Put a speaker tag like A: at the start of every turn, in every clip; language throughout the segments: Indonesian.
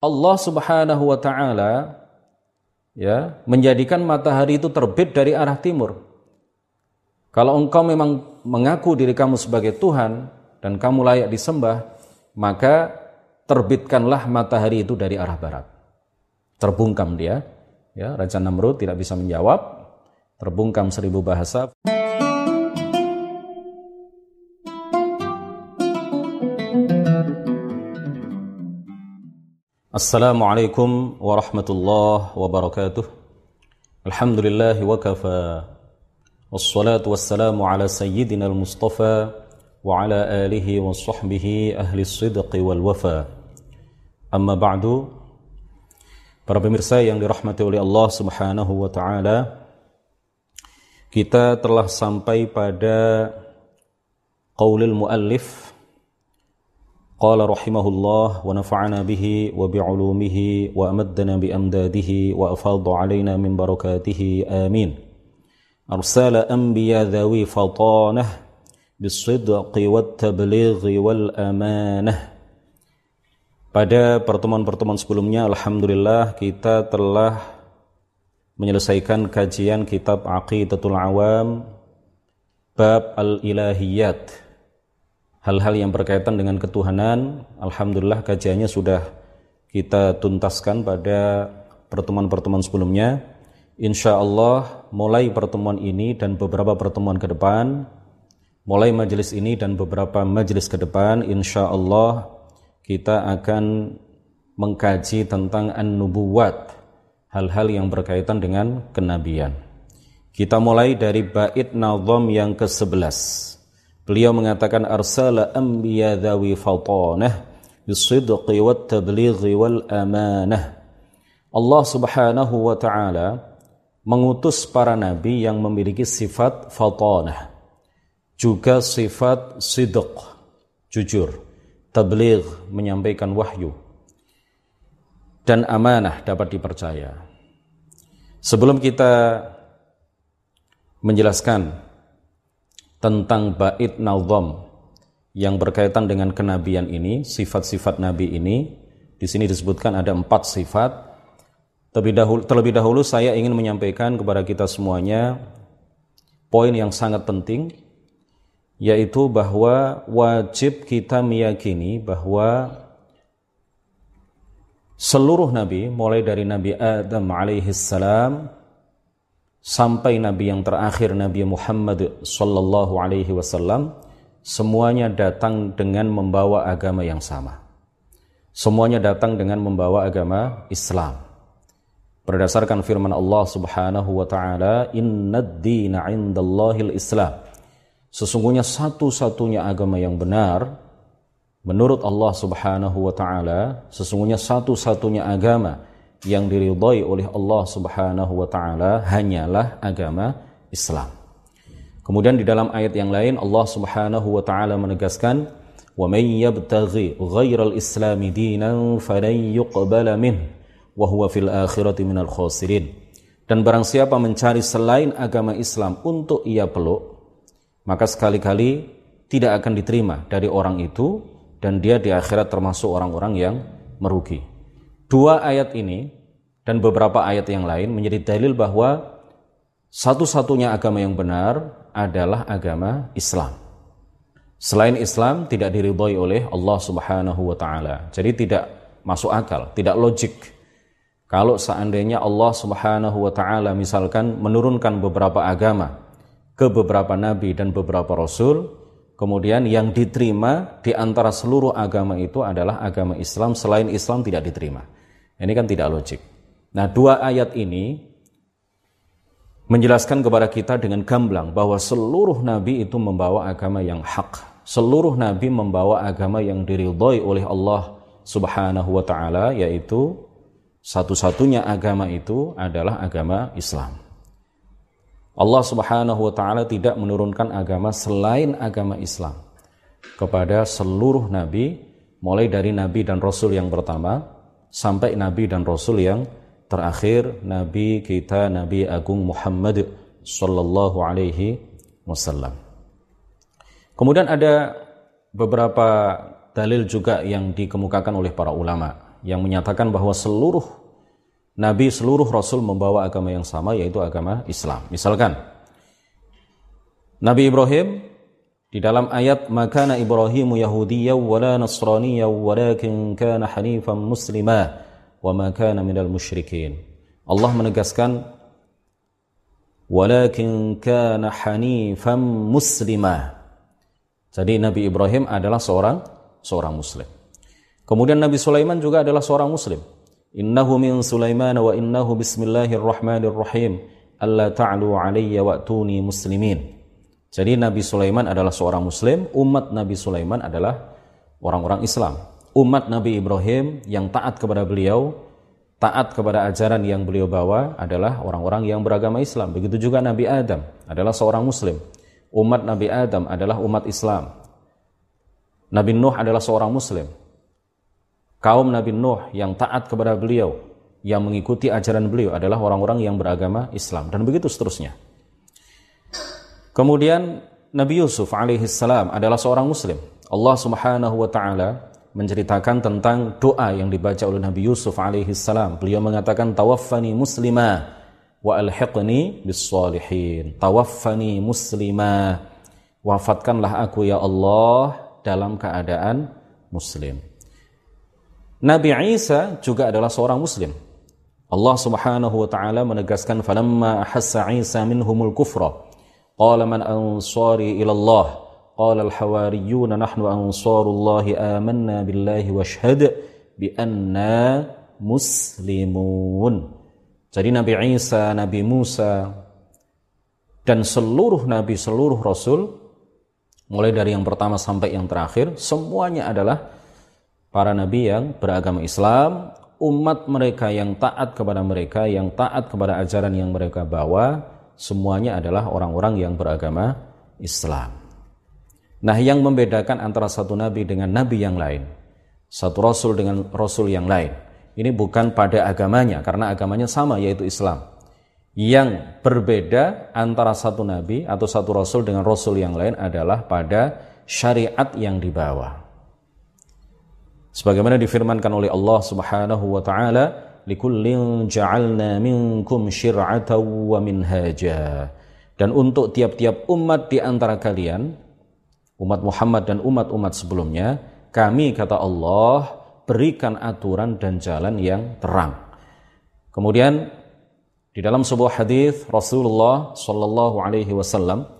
A: Allah Subhanahu wa taala ya menjadikan matahari itu terbit dari arah timur. Kalau engkau memang mengaku diri kamu sebagai Tuhan dan kamu layak disembah, maka terbitkanlah matahari itu dari arah barat. Terbungkam dia, ya Raja Namrud tidak bisa menjawab, terbungkam seribu bahasa. السلام عليكم ورحمة الله وبركاته. الحمد لله وكفى. والصلاة والسلام على سيدنا المصطفى وعلى آله وصحبه أهل الصدق والوفا أما بعد Para pemirsa yang dirahmati الله سبحانه وتعالى wa taala, kita telah sampai pada qaulul muallif قال رحمه الله ونفعنا به وبعلومه وأمدنا بأمداده وأفاض علينا من بركاته آمين أرسل أنبياء ذوي فطانة بالصدق والتبليغ والأمانة Pada pertemuan-pertemuan sebelumnya Alhamdulillah kita telah menyelesaikan kajian kitab Aqidatul Awam Bab Al-Ilahiyat hal-hal yang berkaitan dengan ketuhanan, alhamdulillah kajiannya sudah kita tuntaskan pada pertemuan-pertemuan sebelumnya. Insya Allah mulai pertemuan ini dan beberapa pertemuan ke depan, mulai majelis ini dan beberapa majelis ke depan, insya Allah kita akan mengkaji tentang an-nubuwat, hal-hal yang berkaitan dengan kenabian. Kita mulai dari bait nazam yang ke-11. Beliau mengatakan arsala anbiya dhawi fatanah bisidqi wat tablighi wal amanah. Allah Subhanahu wa taala mengutus para nabi yang memiliki sifat fatanah juga sifat sidq jujur tabligh menyampaikan wahyu dan amanah dapat dipercaya sebelum kita menjelaskan tentang bait nazam yang berkaitan dengan kenabian ini, sifat-sifat nabi ini. Di sini disebutkan ada empat sifat. Terlebih dahulu, terlebih dahulu saya ingin menyampaikan kepada kita semuanya poin yang sangat penting yaitu bahwa wajib kita meyakini bahwa seluruh nabi mulai dari Nabi Adam alaihi salam sampai nabi yang terakhir Nabi Muhammad sallallahu alaihi wasallam semuanya datang dengan membawa agama yang sama. Semuanya datang dengan membawa agama Islam. Berdasarkan firman Allah Subhanahu wa taala, "Innad dina 'indallahil Islam." Sesungguhnya satu-satunya agama yang benar menurut Allah Subhanahu wa taala, sesungguhnya satu-satunya agama yang diridhai oleh Allah Subhanahu wa taala hanyalah agama Islam. Kemudian di dalam ayat yang lain Allah Subhanahu wa taala menegaskan wa may yabtaghi ghairal islami dinan falan yuqbala min wa huwa fil akhirati minal khasirin. Dan barang siapa mencari selain agama Islam untuk ia peluk, maka sekali-kali tidak akan diterima dari orang itu dan dia di akhirat termasuk orang-orang yang merugi. Dua ayat ini dan beberapa ayat yang lain menjadi dalil bahwa satu-satunya agama yang benar adalah agama Islam. Selain Islam tidak diridhoi oleh Allah Subhanahu wa taala. Jadi tidak masuk akal, tidak logik. Kalau seandainya Allah Subhanahu wa taala misalkan menurunkan beberapa agama ke beberapa nabi dan beberapa rasul, kemudian yang diterima di antara seluruh agama itu adalah agama Islam, selain Islam tidak diterima. Ini kan tidak logik. Nah, dua ayat ini menjelaskan kepada kita dengan gamblang bahwa seluruh nabi itu membawa agama yang hak. Seluruh nabi membawa agama yang diridhoi oleh Allah Subhanahu wa taala yaitu satu-satunya agama itu adalah agama Islam. Allah Subhanahu wa taala tidak menurunkan agama selain agama Islam kepada seluruh nabi mulai dari nabi dan rasul yang pertama sampai nabi dan rasul yang terakhir nabi kita Nabi Agung Muhammad sallallahu alaihi wasallam. Kemudian ada beberapa dalil juga yang dikemukakan oleh para ulama yang menyatakan bahwa seluruh nabi, seluruh rasul membawa agama yang sama yaitu agama Islam. Misalkan Nabi Ibrahim di dalam ayat makana Ibrahimu Yahudiyya wala Nasraniyya walakin kana hanifan muslima wa ma kana minal musyrikin. Allah menegaskan walakin kana hanifan muslima. Jadi Nabi Ibrahim adalah seorang seorang muslim. Kemudian Nabi Sulaiman juga adalah seorang muslim. Innahu min Sulaiman wa innahu bismillahirrahmanirrahim. Alla ta'lu alayya wa'tuni muslimin. Jadi Nabi Sulaiman adalah seorang muslim, umat Nabi Sulaiman adalah orang-orang Islam. Umat Nabi Ibrahim yang taat kepada beliau, taat kepada ajaran yang beliau bawa adalah orang-orang yang beragama Islam. Begitu juga Nabi Adam adalah seorang muslim. Umat Nabi Adam adalah umat Islam. Nabi Nuh adalah seorang muslim. Kaum Nabi Nuh yang taat kepada beliau, yang mengikuti ajaran beliau adalah orang-orang yang beragama Islam dan begitu seterusnya. Kemudian Nabi Yusuf alaihissalam adalah seorang muslim. Allah Subhanahu wa taala menceritakan tentang doa yang dibaca oleh Nabi Yusuf alaihissalam. Beliau mengatakan tawaffani muslima wa alhiqni bis salihin. Tawaffani muslima. Wafatkanlah aku ya Allah dalam keadaan muslim. Nabi Isa juga adalah seorang muslim. Allah Subhanahu wa taala menegaskan falamma ahassa Isa minhumul kufra قال من أنصاري إلى الله قال الحواريون نحن أنصار الله آمنا بالله وشهد بأننا مسلمون. Jadi Nabi Isa, Nabi Musa dan seluruh nabi, seluruh rasul mulai dari yang pertama sampai yang terakhir semuanya adalah para nabi yang beragama Islam, umat mereka yang taat kepada mereka, yang taat kepada ajaran yang mereka bawa, semuanya adalah orang-orang yang beragama Islam. Nah, yang membedakan antara satu nabi dengan nabi yang lain, satu rasul dengan rasul yang lain, ini bukan pada agamanya karena agamanya sama yaitu Islam. Yang berbeda antara satu nabi atau satu rasul dengan rasul yang lain adalah pada syariat yang dibawa. Sebagaimana difirmankan oleh Allah Subhanahu wa taala, likullin ja'alna minkum syir'atan dan untuk tiap-tiap umat di antara kalian umat Muhammad dan umat-umat sebelumnya kami kata Allah berikan aturan dan jalan yang terang. Kemudian di dalam sebuah hadis Rasulullah Shallallahu alaihi wasallam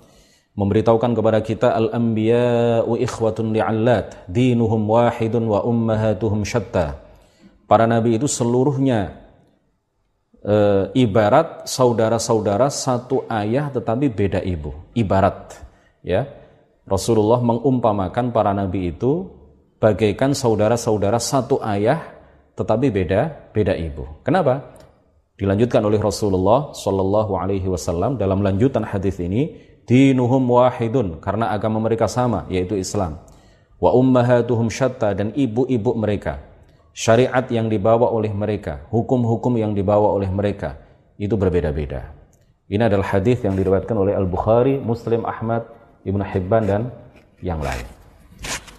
A: memberitahukan kepada kita al-anbiya'u ikhwatun li'allat dinuhum wahidun wa ummahatuhum syatta para nabi itu seluruhnya e, ibarat saudara-saudara satu ayah tetapi beda ibu. Ibarat ya. Rasulullah mengumpamakan para nabi itu bagaikan saudara-saudara satu ayah tetapi beda beda ibu. Kenapa? Dilanjutkan oleh Rasulullah Shallallahu Alaihi Wasallam dalam lanjutan hadis ini, dinuhum wahidun karena agama mereka sama yaitu Islam. Wa ummahatuhum syatta dan ibu-ibu mereka syariat yang dibawa oleh mereka, hukum-hukum yang dibawa oleh mereka itu berbeda-beda. Ini adalah hadis yang diriwayatkan oleh Al-Bukhari, Muslim, Ahmad, Ibnu Hibban dan yang lain.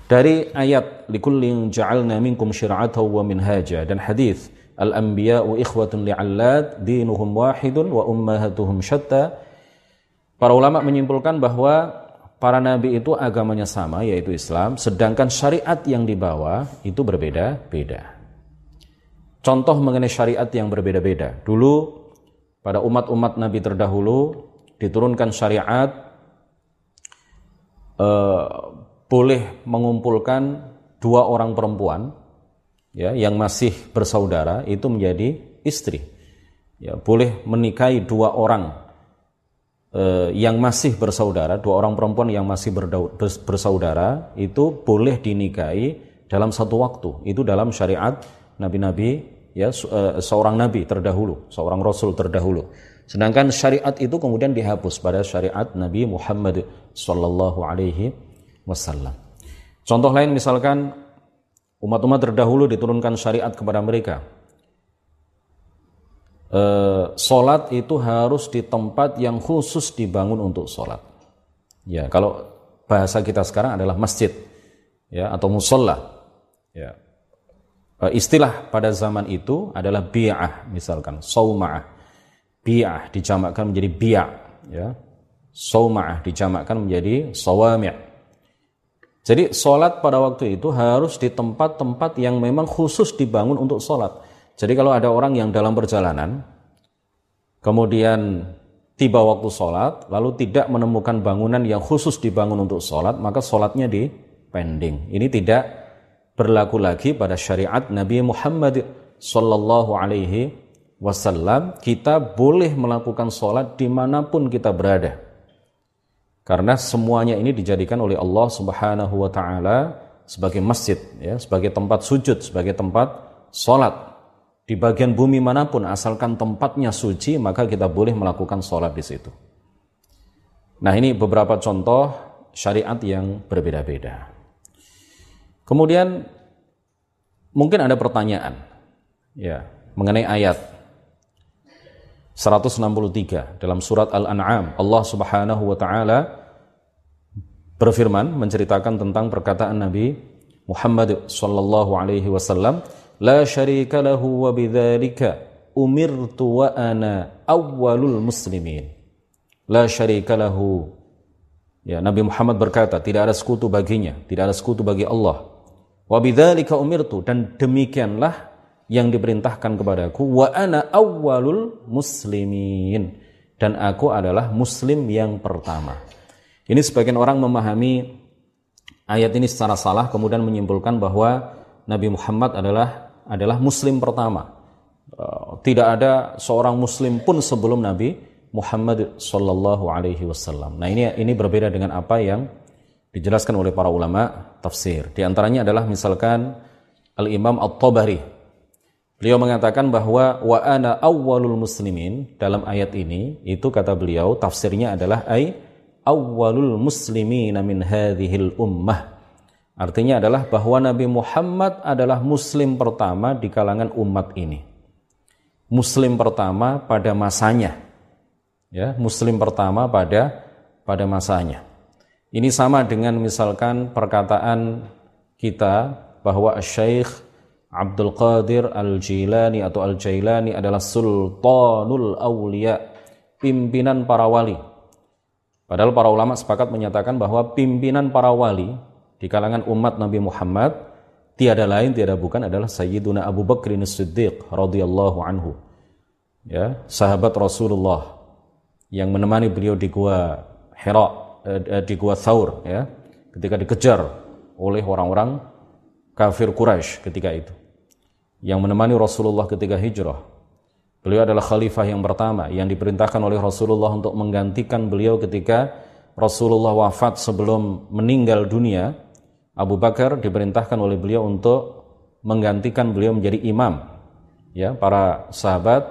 A: Dari ayat likullin ja'alna minkum syir'atan wa minhaja dan hadis al-anbiya'u ikhwatun li'allat dinuhum wahidun wa ummahatuhum syatta para ulama menyimpulkan bahwa para nabi itu agamanya sama yaitu Islam, sedangkan syariat yang dibawa itu berbeda-beda. Contoh mengenai syariat yang berbeda-beda. Dulu pada umat-umat nabi terdahulu diturunkan syariat eh, boleh mengumpulkan dua orang perempuan ya yang masih bersaudara itu menjadi istri. Ya, boleh menikahi dua orang yang masih bersaudara, dua orang perempuan yang masih bersaudara itu boleh dinikahi dalam satu waktu. Itu dalam syariat nabi-nabi ya eh, seorang nabi terdahulu, seorang rasul terdahulu. Sedangkan syariat itu kemudian dihapus pada syariat Nabi Muhammad sallallahu alaihi wasallam. Contoh lain misalkan umat-umat terdahulu diturunkan syariat kepada mereka eh, sholat itu harus di tempat yang khusus dibangun untuk sholat. Ya, kalau bahasa kita sekarang adalah masjid, ya atau musola. Ya. uh, istilah pada zaman itu adalah bi'ah misalkan sauma'ah bi'ah dijamakkan menjadi bi'a ya sauma'ah dijamakkan menjadi sawami' Jadi sholat pada waktu itu harus di tempat-tempat yang memang khusus dibangun untuk sholat. Jadi kalau ada orang yang dalam perjalanan, kemudian tiba waktu sholat, lalu tidak menemukan bangunan yang khusus dibangun untuk sholat, maka sholatnya di pending. Ini tidak berlaku lagi pada syariat Nabi Muhammad Sallallahu Alaihi Wasallam. Kita boleh melakukan sholat di mana pun kita berada karena semuanya ini dijadikan oleh Allah Subhanahu wa taala sebagai masjid ya, sebagai tempat sujud, sebagai tempat salat. Di bagian bumi mana pun asalkan tempatnya suci, maka kita boleh melakukan salat di situ. Nah, ini beberapa contoh syariat yang berbeda-beda. Kemudian mungkin ada pertanyaan ya mengenai ayat 163 dalam surat Al-An'am Allah Subhanahu wa taala berfirman menceritakan tentang perkataan Nabi Muhammad sallallahu alaihi wasallam la syarika lahu wa bidzalika umirtu wa ana awwalul muslimin. La ya Nabi Muhammad berkata tidak ada sekutu baginya tidak ada sekutu bagi Allah. Wa bidzalika umirtu dan demikianlah yang diperintahkan kepadaku wa ana awwalul muslimin. Dan aku adalah muslim yang pertama. Ini sebagian orang memahami ayat ini secara salah kemudian menyimpulkan bahwa Nabi Muhammad adalah adalah muslim pertama. Eh, tidak ada seorang muslim pun sebelum Nabi Muhammad sallallahu alaihi wasallam. Nah, ini ini berbeda dengan apa yang dijelaskan oleh para ulama tafsir. Di antaranya adalah misalkan Al-Imam At-Tabari Beliau mengatakan bahwa wa ana awwalul muslimin dalam ayat ini itu kata beliau tafsirnya adalah ai awwalul muslimin min hadhil ummah. Artinya adalah bahwa Nabi Muhammad adalah muslim pertama di kalangan umat ini. Muslim pertama pada masanya. Ya, muslim pertama pada pada masanya. Ini sama dengan misalkan perkataan kita bahwa Syekh Abdul Qadir Al-Jilani atau Al-Jailani adalah Sultanul Aulia, pimpinan para wali. Padahal para ulama sepakat menyatakan bahwa pimpinan para wali di kalangan umat Nabi Muhammad tiada lain tiada bukan adalah Sayyiduna Abu Bakr As-Siddiq radhiyallahu anhu. Ya, sahabat Rasulullah yang menemani beliau di gua Hira eh, di gua Thaur ya, ketika dikejar oleh orang-orang kafir Quraisy ketika itu yang menemani Rasulullah ketika hijrah. Beliau adalah khalifah yang pertama yang diperintahkan oleh Rasulullah untuk menggantikan beliau ketika Rasulullah wafat sebelum meninggal dunia. Abu Bakar diperintahkan oleh beliau untuk menggantikan beliau menjadi imam ya para sahabat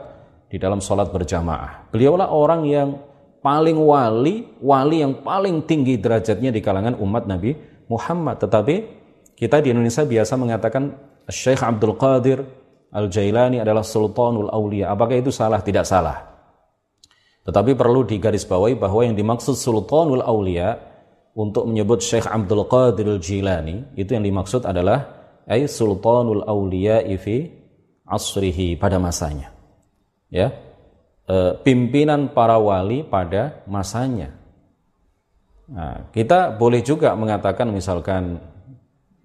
A: di dalam sholat berjamaah. Beliaulah orang yang paling wali, wali yang paling tinggi derajatnya di kalangan umat Nabi Muhammad. Tetapi kita di Indonesia biasa mengatakan Syekh Abdul Qadir Al-Jailani adalah Sultanul Aulia. Apakah itu salah? Tidak salah. Tetapi perlu digarisbawahi bahwa yang dimaksud Sultanul Aulia untuk menyebut Syekh Abdul Qadir Al-Jilani itu yang dimaksud adalah ay Sultanul Aulia fi asrihi pada masanya. Ya. E, pimpinan para wali pada masanya. Nah, kita boleh juga mengatakan misalkan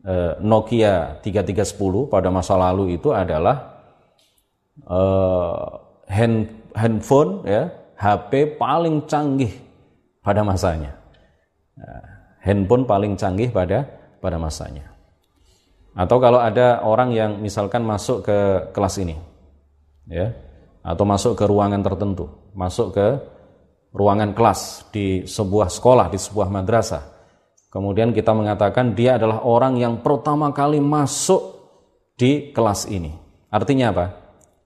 A: Eh, Nokia 3310 pada masa lalu itu adalah uh, hand, handphone ya HP paling canggih pada masanya. Handphone paling canggih pada pada masanya. Atau kalau ada orang yang misalkan masuk ke kelas ini, ya, atau masuk ke ruangan tertentu, masuk ke ruangan kelas di sebuah sekolah, di sebuah madrasah, Kemudian kita mengatakan dia adalah orang yang pertama kali masuk di kelas ini. Artinya apa?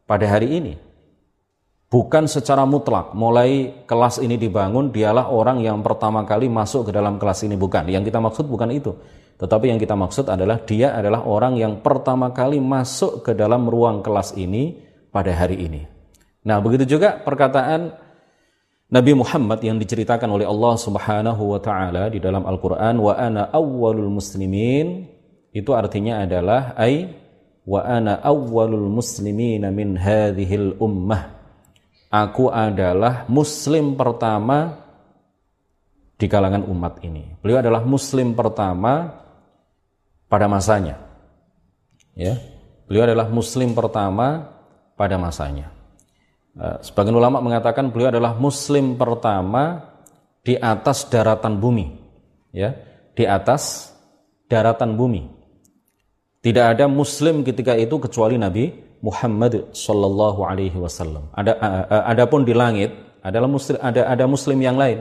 A: Pada hari ini. Bukan secara mutlak, mulai kelas ini dibangun, dialah orang yang pertama kali masuk ke dalam kelas ini. Bukan, yang kita maksud bukan itu. Tetapi yang kita maksud adalah dia adalah orang yang pertama kali masuk ke dalam ruang kelas ini pada hari ini. Nah, begitu juga perkataan Nabi Muhammad yang diceritakan oleh Allah Subhanahu wa taala di dalam Al-Qur'an wa ana awwalul muslimin itu artinya adalah ai wa ana awwalul muslimina min hadhil ummah aku adalah muslim pertama di kalangan umat ini. Beliau adalah muslim pertama pada masanya. Ya. Beliau adalah muslim pertama pada masanya. Eh, sebagian ulama mengatakan beliau adalah muslim pertama di atas daratan bumi. Ya. Di atas daratan bumi. Tidak ada muslim ketika itu kecuali Nabi Muhammad sallallahu alaihi wasallam. Ada adapun di langit adalah muslim ada ada muslim yang lain.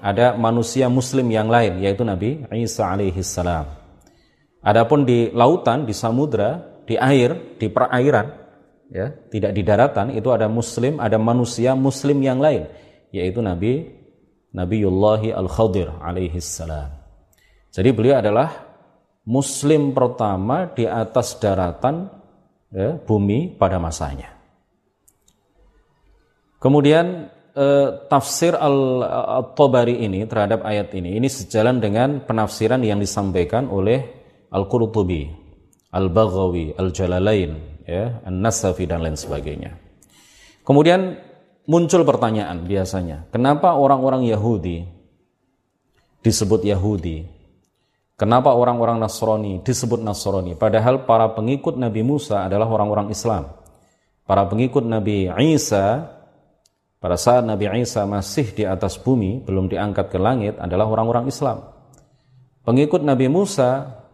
A: Ada manusia muslim yang lain yaitu Nabi Isa alaihi salam. Adapun di lautan, di samudra, di air, di perairan ya, tidak di daratan itu ada muslim, ada manusia muslim yang lain yaitu Nabi Nabiullahi Al-Khadir alaihi salam. Jadi beliau adalah muslim pertama di atas daratan ya, bumi pada masanya. Kemudian eh, tafsir Al-Tabari ini terhadap ayat ini ini sejalan dengan penafsiran yang disampaikan oleh Al-Qurtubi, Al-Baghawi, Al-Jalalain, ya, An-Nasafi dan lain sebagainya. Kemudian muncul pertanyaan biasanya, kenapa orang-orang Yahudi disebut Yahudi Kenapa orang-orang Nasrani disebut Nasrani? Padahal para pengikut Nabi Musa adalah orang-orang Islam. Para pengikut Nabi Isa pada saat Nabi Isa masih di atas bumi, belum diangkat ke langit adalah orang-orang Islam. Pengikut Nabi Musa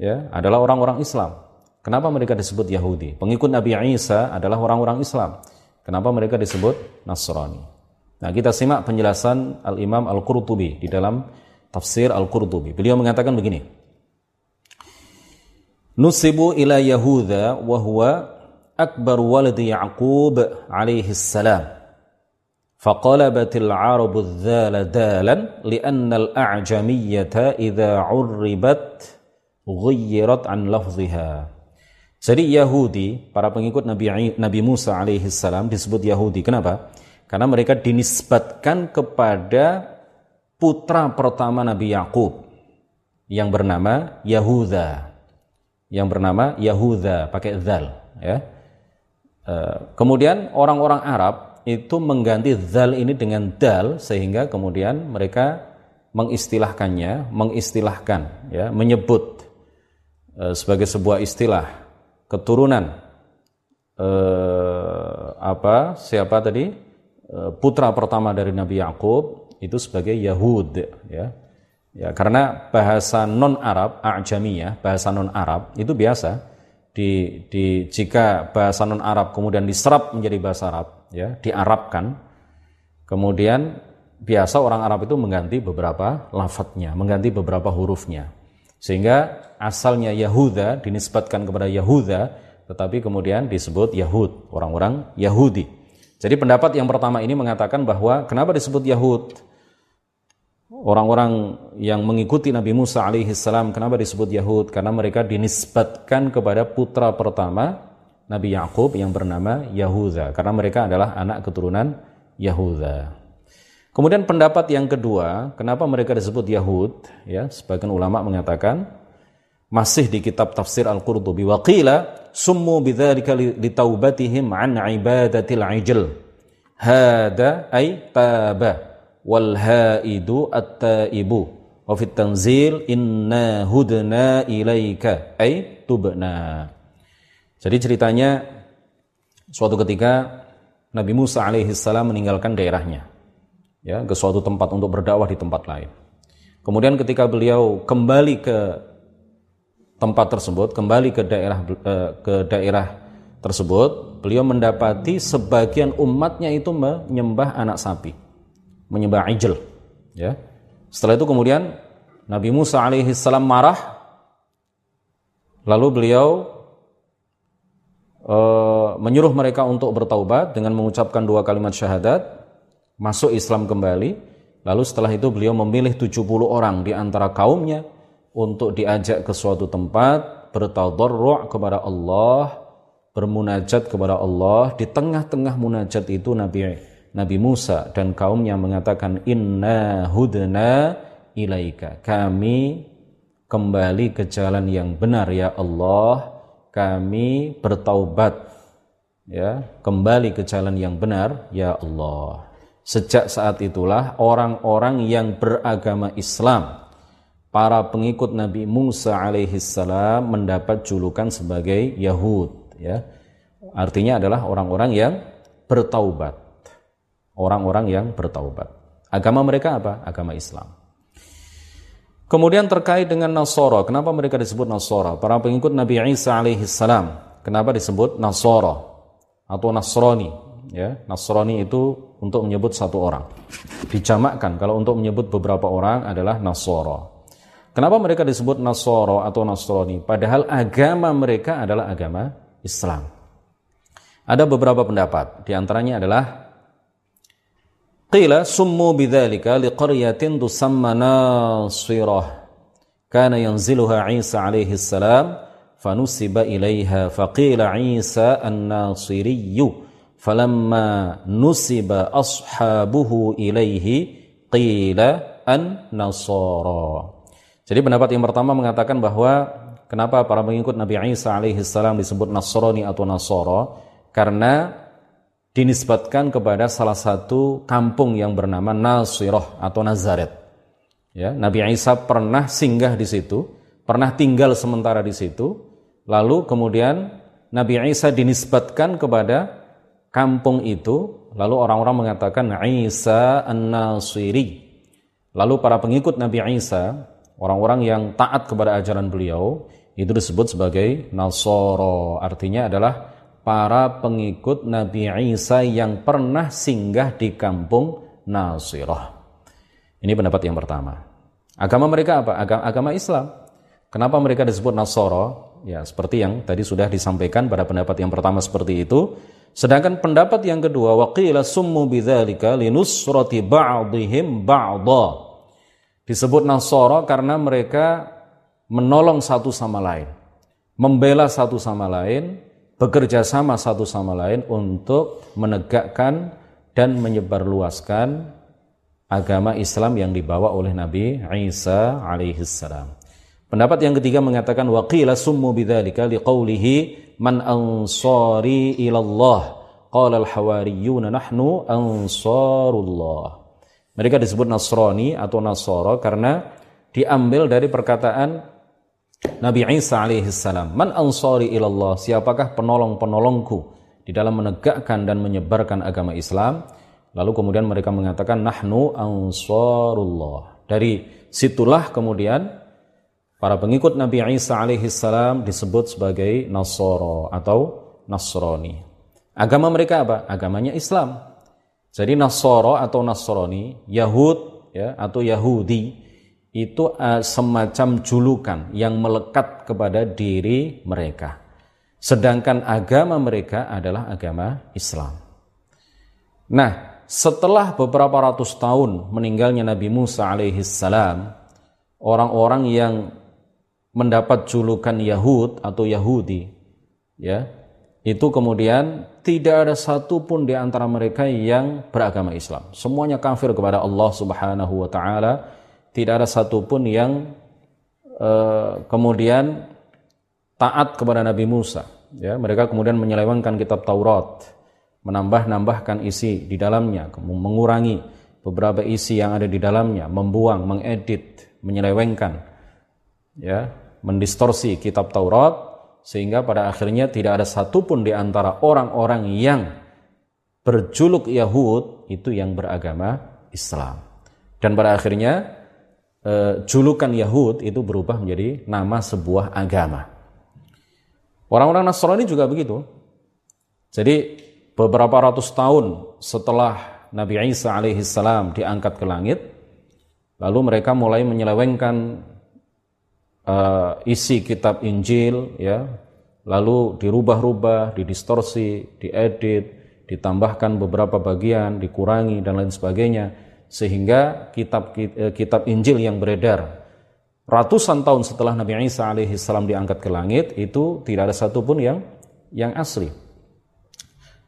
A: ya adalah orang-orang Islam. Kenapa mereka disebut Yahudi? Pengikut Nabi Isa adalah orang-orang Islam. Kenapa mereka disebut Nasrani? Nah, kita simak penjelasan Al-Imam Al-Qurtubi di dalam tafsir Al-Qurtubi. Beliau mengatakan begini. Nusibu ila Yahuda wa huwa akbar waladi Ya'qub alaihi salam. فقلبت العرب الذال دالا لأن الأعجمية إذا عربت غيرت عن لفظها Jadi Yahudi, para pengikut Nabi Nabi Musa alaihi salam disebut Yahudi. Kenapa? Karena mereka dinisbatkan kepada putra pertama Nabi Yakub yang bernama Yahuda. Yang bernama Yahuda pakai zal ya. E, kemudian orang-orang Arab itu mengganti zal ini dengan dal sehingga kemudian mereka mengistilahkannya mengistilahkan ya menyebut e, sebagai sebuah istilah keturunan e, apa siapa tadi? Putra pertama dari Nabi Yakub itu sebagai Yahud ya. Ya, karena bahasa non Arab, ajamiyah, bahasa non Arab itu biasa di, di jika bahasa non Arab kemudian diserap menjadi bahasa Arab, ya, diarabkan, kemudian biasa orang Arab itu mengganti beberapa lafadznya, mengganti beberapa hurufnya. Sehingga asalnya Yahuda dinisbatkan kepada Yahuda, tetapi kemudian disebut Yahud, orang-orang Yahudi. Jadi pendapat yang pertama ini mengatakan bahwa kenapa disebut Yahud? Orang-orang yang mengikuti Nabi Musa alaihi salam kenapa disebut Yahud? Karena mereka dinisbatkan kepada putra pertama Nabi Yakub yang bernama Yahuda karena mereka adalah anak keturunan Yahuda. Kemudian pendapat yang kedua, kenapa mereka disebut Yahud? Ya, sebagian ulama mengatakan masih di kitab tafsir Al-Qurtubi waqila summu bidzalika litaubatihim an ibadatil ijl. Hada ay taba wal haidu at-taibu. Wa fit tanzil inna hudna ilaika ay tubna. Jadi ceritanya suatu ketika Nabi Musa alaihi salam meninggalkan daerahnya ya ke suatu tempat untuk berdakwah di tempat lain. Kemudian ketika beliau kembali ke tempat tersebut kembali ke daerah eh, ke daerah tersebut beliau mendapati sebagian umatnya itu menyembah anak sapi menyembah ijl. Ya. Setelah itu kemudian Nabi Musa alaihi salam marah lalu beliau uh, menyuruh mereka untuk bertaubat dengan mengucapkan dua kalimat syahadat, masuk Islam kembali. Lalu setelah itu beliau memilih 70 orang di antara kaumnya untuk diajak ke suatu tempat bertadarru' kepada Allah, bermunajat kepada Allah. Di tengah-tengah munajat itu Nabi Nabi Musa dan kaumnya mengatakan inna hudna ilaika kami kembali ke jalan yang benar ya Allah kami bertaubat ya, kembali ke jalan yang benar ya Allah. Sejak saat itulah orang-orang yang beragama Islam para pengikut Nabi Musa alaihissalam mendapat julukan sebagai Yahud ya. Artinya adalah orang-orang yang bertaubat. Orang-orang yang bertaubat. Agama mereka apa? Agama Islam. Kemudian terkait dengan Nasoro, kenapa mereka disebut Nasoro? Para pengikut Nabi Isa alaihissalam, kenapa disebut Nasoro atau Nasrani? Ya, Nasrani itu untuk menyebut satu orang. Dijamakkan kalau untuk menyebut beberapa orang adalah Nasoro. Kenapa mereka disebut Nasoro atau Nasrani? Padahal agama mereka adalah agama Islam. Ada beberapa pendapat, di antaranya adalah Qila summu bidzalika liqaryatin tusamma Nasirah. Kana yanziluha Isa alaihi salam fanusiba ilaiha faqila Isa an-Nasiriyyu falamma nusiba ashabuhu ilaihi qila an-Nasara. Jadi pendapat yang pertama mengatakan bahwa kenapa para pengikut Nabi Isa alaihi salam disebut Nasrani atau Nasara? Karena dinisbatkan kepada salah satu kampung yang bernama Nasirah atau Nazaret. Ya, Nabi Isa pernah singgah di situ, pernah tinggal sementara di situ, lalu kemudian Nabi Isa dinisbatkan kepada kampung itu, lalu orang-orang mengatakan Isa An-Nasiri. Lalu para pengikut Nabi Isa, orang-orang yang taat kepada ajaran beliau, itu disebut sebagai Nasoro. Artinya adalah para pengikut Nabi Isa yang pernah singgah di kampung Nasirah. Ini pendapat yang pertama. Agama mereka apa? Agama, agama Islam. Kenapa mereka disebut Nasoro? Ya, seperti yang tadi sudah disampaikan pada pendapat yang pertama seperti itu. Sedangkan pendapat yang kedua, waqila summu bidzalika linusrati ba'dihim ba'dha. Disebut Nasoro karena mereka menolong satu sama lain, membela satu sama lain, bekerja sama satu sama lain untuk menegakkan dan menyebarluaskan agama Islam yang dibawa oleh Nabi Isa alaihi salam. Pendapat yang ketiga mengatakan waqila summu bidzalika liqaulihi man ansari ilallah qala al-hawariyuna nahnu ansarullah. Mereka disebut Nasrani atau Nasoro karena diambil dari perkataan Nabi Isa alaihissalam, Man ansari ilallah, siapakah penolong-penolongku di dalam menegakkan dan menyebarkan agama Islam? Lalu kemudian mereka mengatakan, Nahnu ansarullah. Dari situlah kemudian para pengikut Nabi Isa alaihissalam disebut sebagai Nasoro atau Nasrani. Agama mereka apa? Agamanya Islam. Jadi Nasoro atau Nasrani, Yahud ya, atau Yahudi, itu uh, semacam julukan yang melekat kepada diri mereka. Sedangkan agama mereka adalah agama Islam. Nah, setelah beberapa ratus tahun meninggalnya Nabi Musa alaihissalam, orang-orang yang mendapat julukan Yahud atau Yahudi, ya, itu kemudian tidak ada satupun di antara mereka yang beragama Islam. Semuanya kafir kepada Allah Subhanahu wa taala tidak ada satupun yang uh, kemudian taat kepada Nabi Musa. Ya, mereka kemudian menyelewengkan kitab Taurat, menambah-nambahkan isi di dalamnya, mengurangi beberapa isi yang ada di dalamnya, membuang, mengedit, menyelewengkan, ya, mendistorsi kitab Taurat sehingga pada akhirnya tidak ada satupun di antara orang-orang yang berjuluk Yahud itu yang beragama Islam. Dan pada akhirnya e, julukan Yahud itu berubah menjadi nama sebuah agama. Orang-orang Nasrani juga begitu. Jadi beberapa ratus tahun setelah Nabi Isa alaihissalam diangkat ke langit, lalu mereka mulai menyelewengkan uh, isi kitab Injil, ya, lalu dirubah-rubah, didistorsi, diedit, ditambahkan beberapa bagian, dikurangi dan lain sebagainya sehingga kitab eh, kitab Injil yang beredar ratusan tahun setelah Nabi Isa alaihi salam diangkat ke langit itu tidak ada satupun yang yang asli.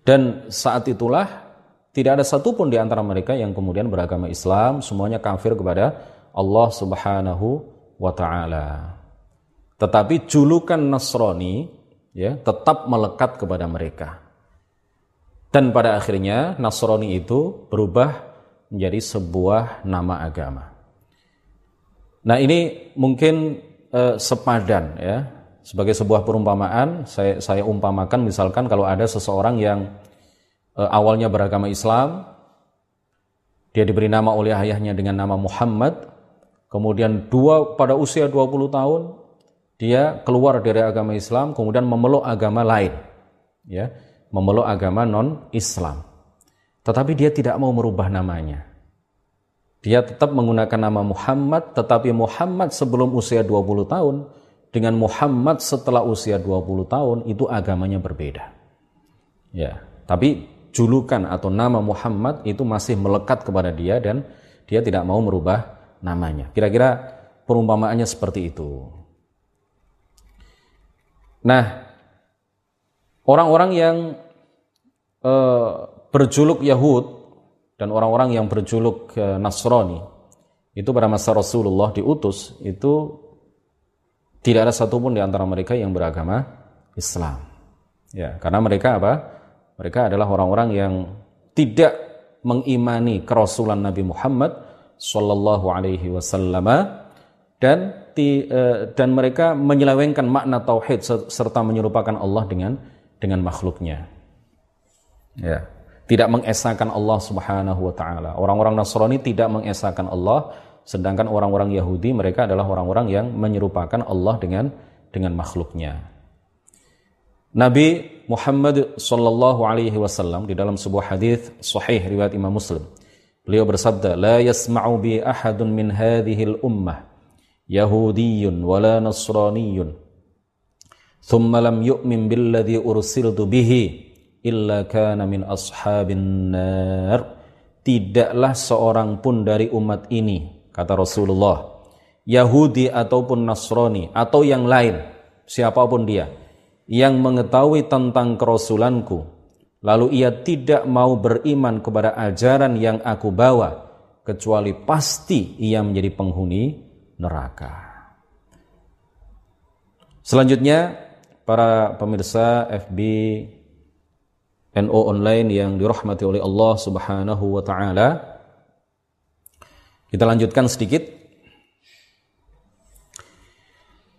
A: Dan saat itulah tidak ada satupun di antara mereka yang kemudian beragama Islam, semuanya kafir kepada Allah Subhanahu wa taala. Tetapi julukan Nasrani ya, tetap melekat kepada mereka. Dan pada akhirnya Nasrani itu berubah menjadi sebuah nama agama. Nah, ini mungkin eh, sepadan ya. Sebagai sebuah perumpamaan, saya saya umpamakan misalkan kalau ada seseorang yang eh, awalnya beragama Islam, dia diberi nama oleh ayahnya dengan nama Muhammad, kemudian dua pada usia 20 tahun dia keluar dari agama Islam kemudian memeluk agama lain. Ya memeluk agama non-Islam. Tetapi dia tidak mau merubah namanya. Dia tetap menggunakan nama Muhammad, tetapi Muhammad sebelum usia 20 tahun dengan Muhammad setelah usia 20 tahun itu agamanya berbeda. Ya, tapi julukan atau nama Muhammad itu masih melekat kepada dia dan dia tidak mau merubah namanya. Kira-kira perumpamaannya seperti itu. Nah, orang-orang yang uh, berjuluk Yahud dan orang-orang yang berjuluk uh, Nasrani itu pada masa Rasulullah diutus itu tidak ada satupun di antara mereka yang beragama Islam. Ya, karena mereka apa? Mereka adalah orang-orang yang tidak mengimani kerasulan Nabi Muhammad sallallahu alaihi wasallam dan uh, dan mereka menyelewengkan makna tauhid serta menyerupakan Allah dengan dengan makhluknya. Ya. Tidak mengesahkan Allah Subhanahu wa taala. Orang-orang Nasrani tidak mengesahkan Allah, sedangkan orang-orang Yahudi mereka adalah orang-orang yang menyerupakan Allah dengan dengan makhluknya. Nabi Muhammad sallallahu alaihi wasallam di dalam sebuah hadis sahih riwayat Imam Muslim. Beliau bersabda, "La yasma'u bi ahadun min hadhihi al-ummah yahudiyyun wala nasraniyyun thumma lam yu'min billadhi ursiltu bihi illa kana min ashabin nar. Tidaklah seorang pun dari umat ini kata Rasulullah. Yahudi ataupun Nasrani atau yang lain siapa pun dia yang mengetahui tentang kerasulanku. Lalu ia tidak mau beriman kepada ajaran yang aku bawa kecuali pasti ia menjadi penghuni neraka. Selanjutnya para pemirsa FB NO online yang dirahmati oleh Allah Subhanahu wa taala. Kita lanjutkan sedikit.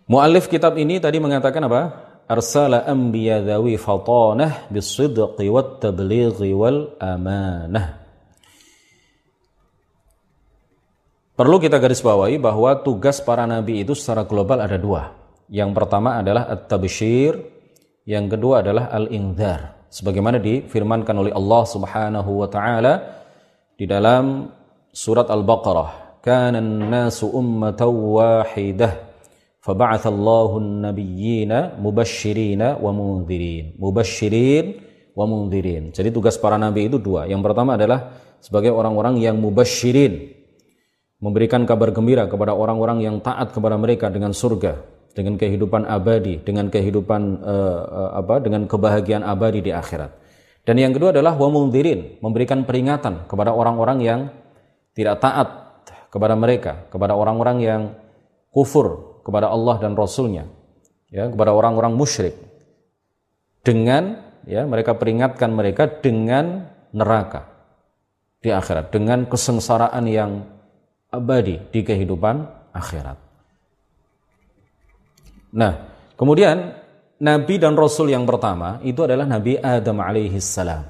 A: Muallif kitab ini tadi mengatakan apa? Arsala anbiya dhawi fatanah bisidqi wat tablighi wal amanah. Perlu kita garis bawahi bahwa tugas para nabi itu secara global ada dua. Yang pertama adalah at-tabsyir, yang kedua adalah al-indhar sebagaimana difirmankan oleh Allah Subhanahu wa taala di dalam surat Al-Baqarah kana an-nasu ummatan wahidah an-nabiyyina mubashshirina wa mundzirin mubashshirin wa mundzirin jadi tugas para nabi itu dua. Yang pertama adalah sebagai orang-orang yang mubashirin memberikan kabar gembira kepada orang-orang yang taat kepada mereka dengan surga dengan kehidupan abadi, dengan kehidupan uh, apa, dengan kebahagiaan abadi di akhirat. Dan yang kedua adalah wa mundhirin, memberikan peringatan kepada orang-orang yang tidak taat kepada mereka, kepada orang-orang yang kufur kepada Allah dan Rasulnya, ya, kepada orang-orang musyrik. Dengan ya mereka peringatkan mereka dengan neraka di akhirat, dengan kesengsaraan yang abadi di kehidupan akhirat. Nah, kemudian Nabi dan Rasul yang pertama itu adalah Nabi Adam alaihi salam.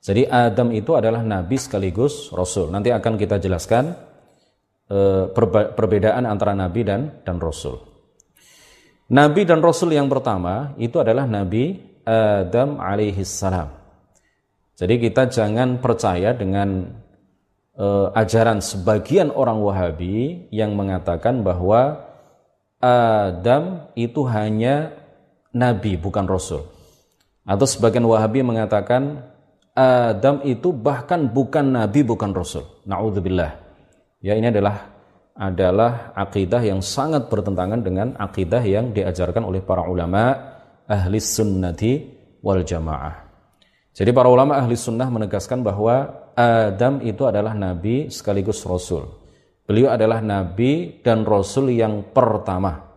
A: Jadi Adam itu adalah Nabi sekaligus Rasul. Nanti akan kita jelaskan uh, perbedaan antara Nabi dan dan Rasul. Nabi dan Rasul yang pertama itu adalah Nabi Adam alaihi salam. Jadi kita jangan percaya dengan uh, ajaran sebagian orang Wahabi yang mengatakan bahwa Adam itu hanya nabi bukan rasul. Atau sebagian Wahabi mengatakan Adam itu bahkan bukan nabi bukan rasul. Nauzubillah. Ya ini adalah adalah akidah yang sangat bertentangan dengan akidah yang diajarkan oleh para ulama ahli sunnati wal jamaah. Jadi para ulama ahli sunnah menegaskan bahwa Adam itu adalah nabi sekaligus rasul. Beliau adalah nabi dan rasul yang pertama.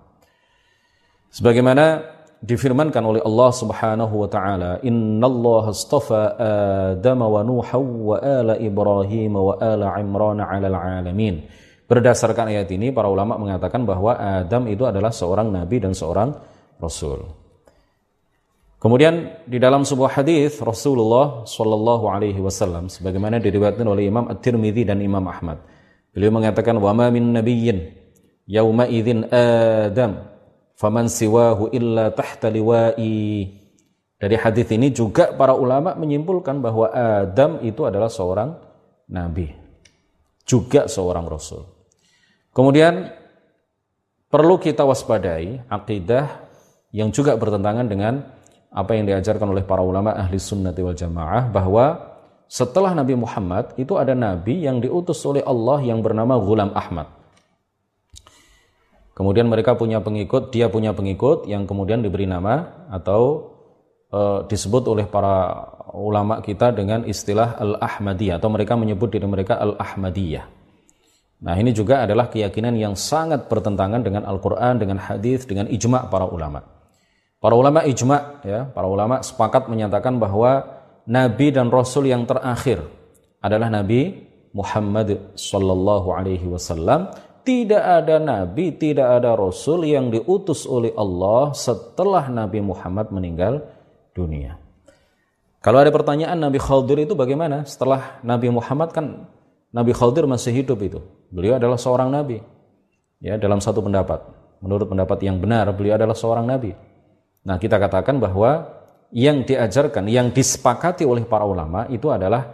A: Sebagaimana difirmankan oleh Allah Subhanahu wa taala, "Innallaha astafa Adam wa Nuha wa ala Ibrahim wa ala Imran 'alal 'alamin." Berdasarkan ayat ini para ulama mengatakan bahwa Adam itu adalah seorang nabi dan seorang rasul. Kemudian di dalam sebuah hadis Rasulullah Shallallahu alaihi wasallam sebagaimana diriwayatkan oleh Imam At-Tirmidzi dan Imam Ahmad. Beliau mengatakan wa ma min nabiyyin yauma idzin Adam faman siwahu illa tahta liwa'i. Dari hadis ini juga para ulama menyimpulkan bahwa Adam itu adalah seorang nabi juga seorang rasul. Kemudian perlu kita waspadai akidah yang juga bertentangan dengan apa yang diajarkan oleh para ulama ahli sunnati wal jamaah bahwa setelah Nabi Muhammad itu ada nabi yang diutus oleh Allah yang bernama Ghulam Ahmad Kemudian mereka punya pengikut, dia punya pengikut yang kemudian diberi nama atau e, disebut oleh para ulama kita dengan istilah Al-Ahmadiyah atau mereka menyebut diri mereka Al-Ahmadiyah. Nah, ini juga adalah keyakinan yang sangat bertentangan dengan Al-Qur'an, dengan hadis, dengan ijma' para ulama. Para ulama ijma' ya, para ulama sepakat menyatakan bahwa nabi dan rasul yang terakhir adalah Nabi Muhammad sallallahu alaihi wasallam tidak ada nabi, tidak ada rasul yang diutus oleh Allah setelah Nabi Muhammad meninggal dunia. Kalau ada pertanyaan Nabi Khaldir itu bagaimana? Setelah Nabi Muhammad kan Nabi Khaldir masih hidup itu. Beliau adalah seorang nabi. Ya, dalam satu pendapat. Menurut pendapat yang benar, beliau adalah seorang nabi. Nah, kita katakan bahwa yang diajarkan, yang disepakati oleh para ulama itu adalah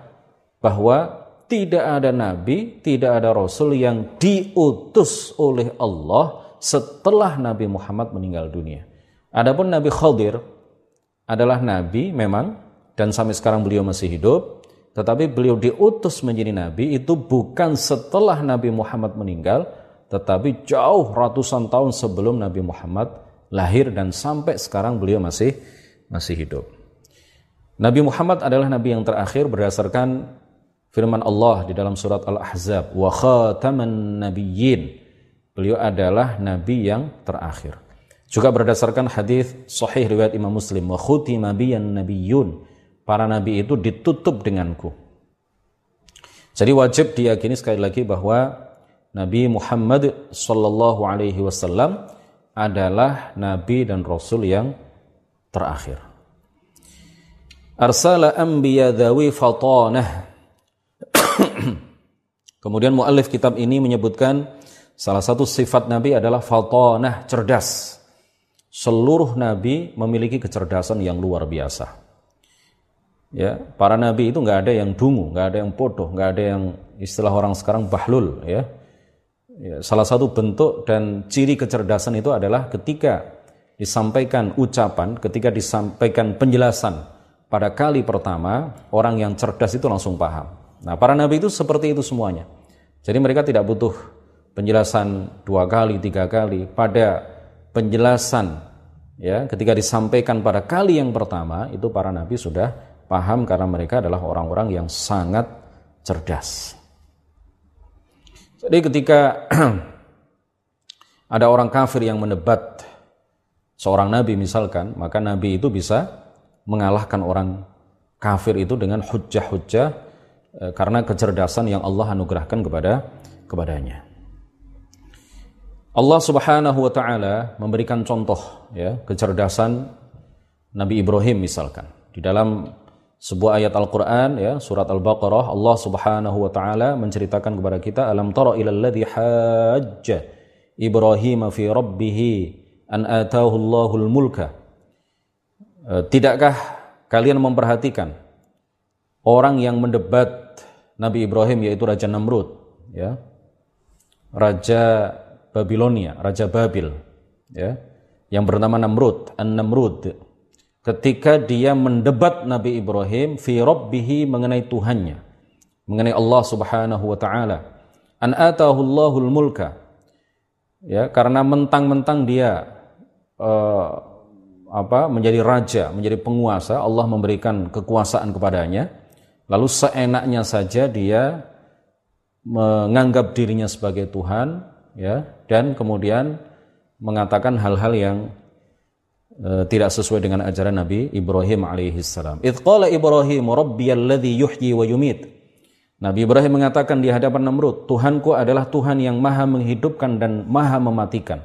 A: bahwa tidak ada nabi, tidak ada rasul yang diutus oleh Allah setelah Nabi Muhammad meninggal dunia. Adapun Nabi Khadir adalah nabi memang dan sampai sekarang beliau masih hidup, tetapi beliau diutus menjadi nabi itu bukan setelah Nabi Muhammad meninggal, tetapi jauh ratusan tahun sebelum Nabi Muhammad lahir dan sampai sekarang beliau masih masih hidup. Nabi Muhammad adalah nabi yang terakhir berdasarkan firman Allah di dalam surat Al-Ahzab wa khataman nabiyyin. Beliau adalah nabi yang terakhir. Juga berdasarkan hadis sahih riwayat Imam Muslim wa khutima biyan nabiyyun. Para nabi itu ditutup denganku. Jadi wajib diyakini sekali lagi bahwa Nabi Muhammad sallallahu alaihi wasallam adalah nabi dan rasul yang terakhir. Arsala anbiya dhawi fatanah Kemudian muallif kitab ini menyebutkan salah satu sifat Nabi adalah faltanah, cerdas. Seluruh nabi memiliki kecerdasan yang luar biasa. Ya, para nabi itu nggak ada yang dungu, nggak ada yang bodoh, nggak ada yang istilah orang sekarang bahlul, ya. ya. Salah satu bentuk dan ciri kecerdasan itu adalah ketika disampaikan ucapan, ketika disampaikan penjelasan pada kali pertama, orang yang cerdas itu langsung paham. Nah, para nabi itu seperti itu semuanya. Jadi mereka tidak butuh penjelasan dua kali, tiga kali. Pada penjelasan ya, ketika disampaikan pada kali yang pertama itu para nabi sudah paham karena mereka adalah orang-orang yang sangat cerdas. Jadi ketika ada orang kafir yang menebat seorang nabi misalkan, maka nabi itu bisa mengalahkan orang kafir itu dengan hujah-hujah Eh, karena kecerdasan yang Allah anugerahkan kepada kepadanya. Allah Subhanahu wa taala memberikan contoh ya, kecerdasan Nabi Ibrahim misalkan. Di dalam sebuah ayat Al-Qur'an ya, surat Al-Baqarah Allah Subhanahu wa taala menceritakan kepada kita alam tara ilal ladzi hajja Ibrahim fi rabbih an atahu Allahul mulka. Eh, tidakkah kalian memperhatikan orang yang mendebat Nabi Ibrahim yaitu Raja Namrud ya? Raja Babilonia Raja Babil ya? Yang bernama Namrud An-Namrud. Ketika dia mendebat Nabi Ibrahim fi rabbihi mengenai Tuhannya mengenai Allah Subhanahu wa taala. An atahu Allahul mulka. Ya karena mentang-mentang dia uh, apa menjadi raja menjadi penguasa Allah memberikan kekuasaan kepadanya Lalu seenaknya saja dia menganggap dirinya sebagai Tuhan ya dan kemudian mengatakan hal-hal yang uh, tidak sesuai dengan ajaran Nabi Ibrahim alaihi salam. Idz qala Ibrahim rabbiyalladzi yuhyi wa yumit. Nabi Ibrahim mengatakan di hadapan Namrud, Tuhanku adalah Tuhan yang maha menghidupkan dan maha mematikan.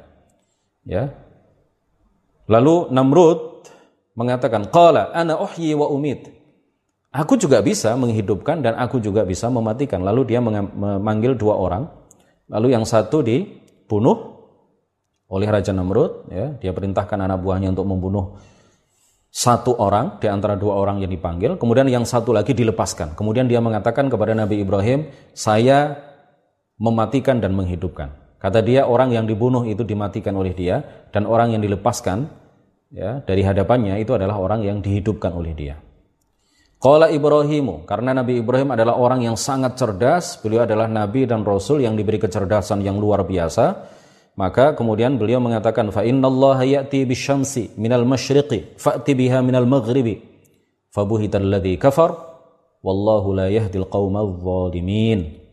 A: Ya. Lalu Namrud mengatakan, Qala ana uhyi wa umit. Aku juga bisa menghidupkan dan aku juga bisa mematikan. Lalu dia memanggil dua orang. Lalu yang satu dibunuh oleh Raja Namrud. Ya. Dia perintahkan anak buahnya untuk membunuh satu orang di antara dua orang yang dipanggil, kemudian yang satu lagi dilepaskan. Kemudian dia mengatakan kepada Nabi Ibrahim, "Saya mematikan dan menghidupkan." Kata dia orang yang dibunuh itu dimatikan oleh dia dan orang yang dilepaskan ya dari hadapannya itu adalah orang yang dihidupkan oleh dia. Qala Ibrahimu, karena Nabi Ibrahim adalah orang yang sangat cerdas, beliau adalah nabi dan rasul yang diberi kecerdasan yang luar biasa maka kemudian beliau mengatakan fa ya'ti bisyamsi minal masyriqi fa'ti biha minal maghribi fabuhital ladzi kafar wallahu la yahdil qaumal zalimin.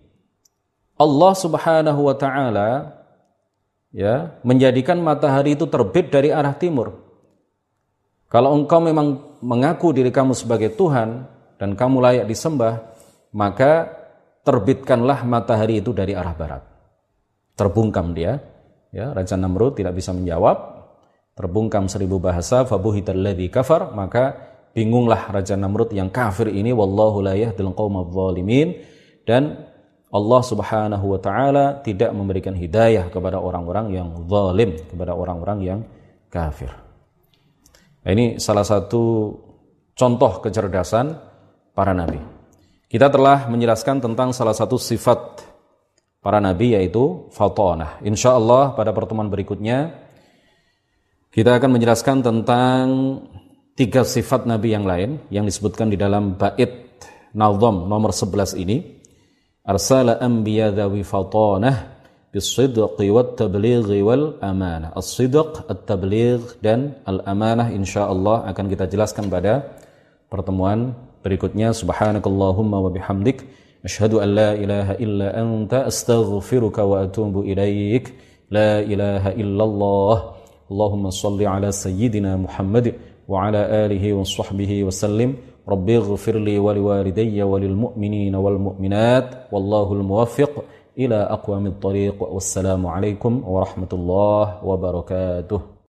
A: Allah Subhanahu wa taala ya menjadikan matahari itu terbit dari arah timur. Kalau engkau memang mengaku diri kamu sebagai Tuhan dan kamu layak disembah, maka terbitkanlah matahari itu dari arah barat. Terbungkam dia Ya, Raja Namrud tidak bisa menjawab. Terbungkam seribu bahasa, fabuhital ladzi kafar, maka bingunglah Raja Namrud yang kafir ini wallahu la yahdil dan Allah Subhanahu wa taala tidak memberikan hidayah kepada orang-orang yang zalim, kepada orang-orang yang kafir. Nah, ini salah satu contoh kecerdasan para nabi. Kita telah menjelaskan tentang salah satu sifat para nabi yaitu fatonah. Insya Allah pada pertemuan berikutnya kita akan menjelaskan tentang tiga sifat nabi yang lain yang disebutkan di dalam bait Nazam nomor 11 ini arsala anbiya dhawi fatanah bisidq wat tabligh wal amanah. As-sidq, at-tabligh dan insyaallah akan kita jelaskan pada pertemuan berikutnya. Subhanakallahumma wa bihamdik asyhadu an ilaha illa anta astaghfiruka wa atubu ilaik. La ilaha illallah. Allahumma salli ala سيدنا Muhammad wa ala alihi wa wa. رب اغفر لي ولوالدي وللمؤمنين والمؤمنات والله الموفق إلى أقوم الطريق والسلام عليكم ورحمة الله وبركاته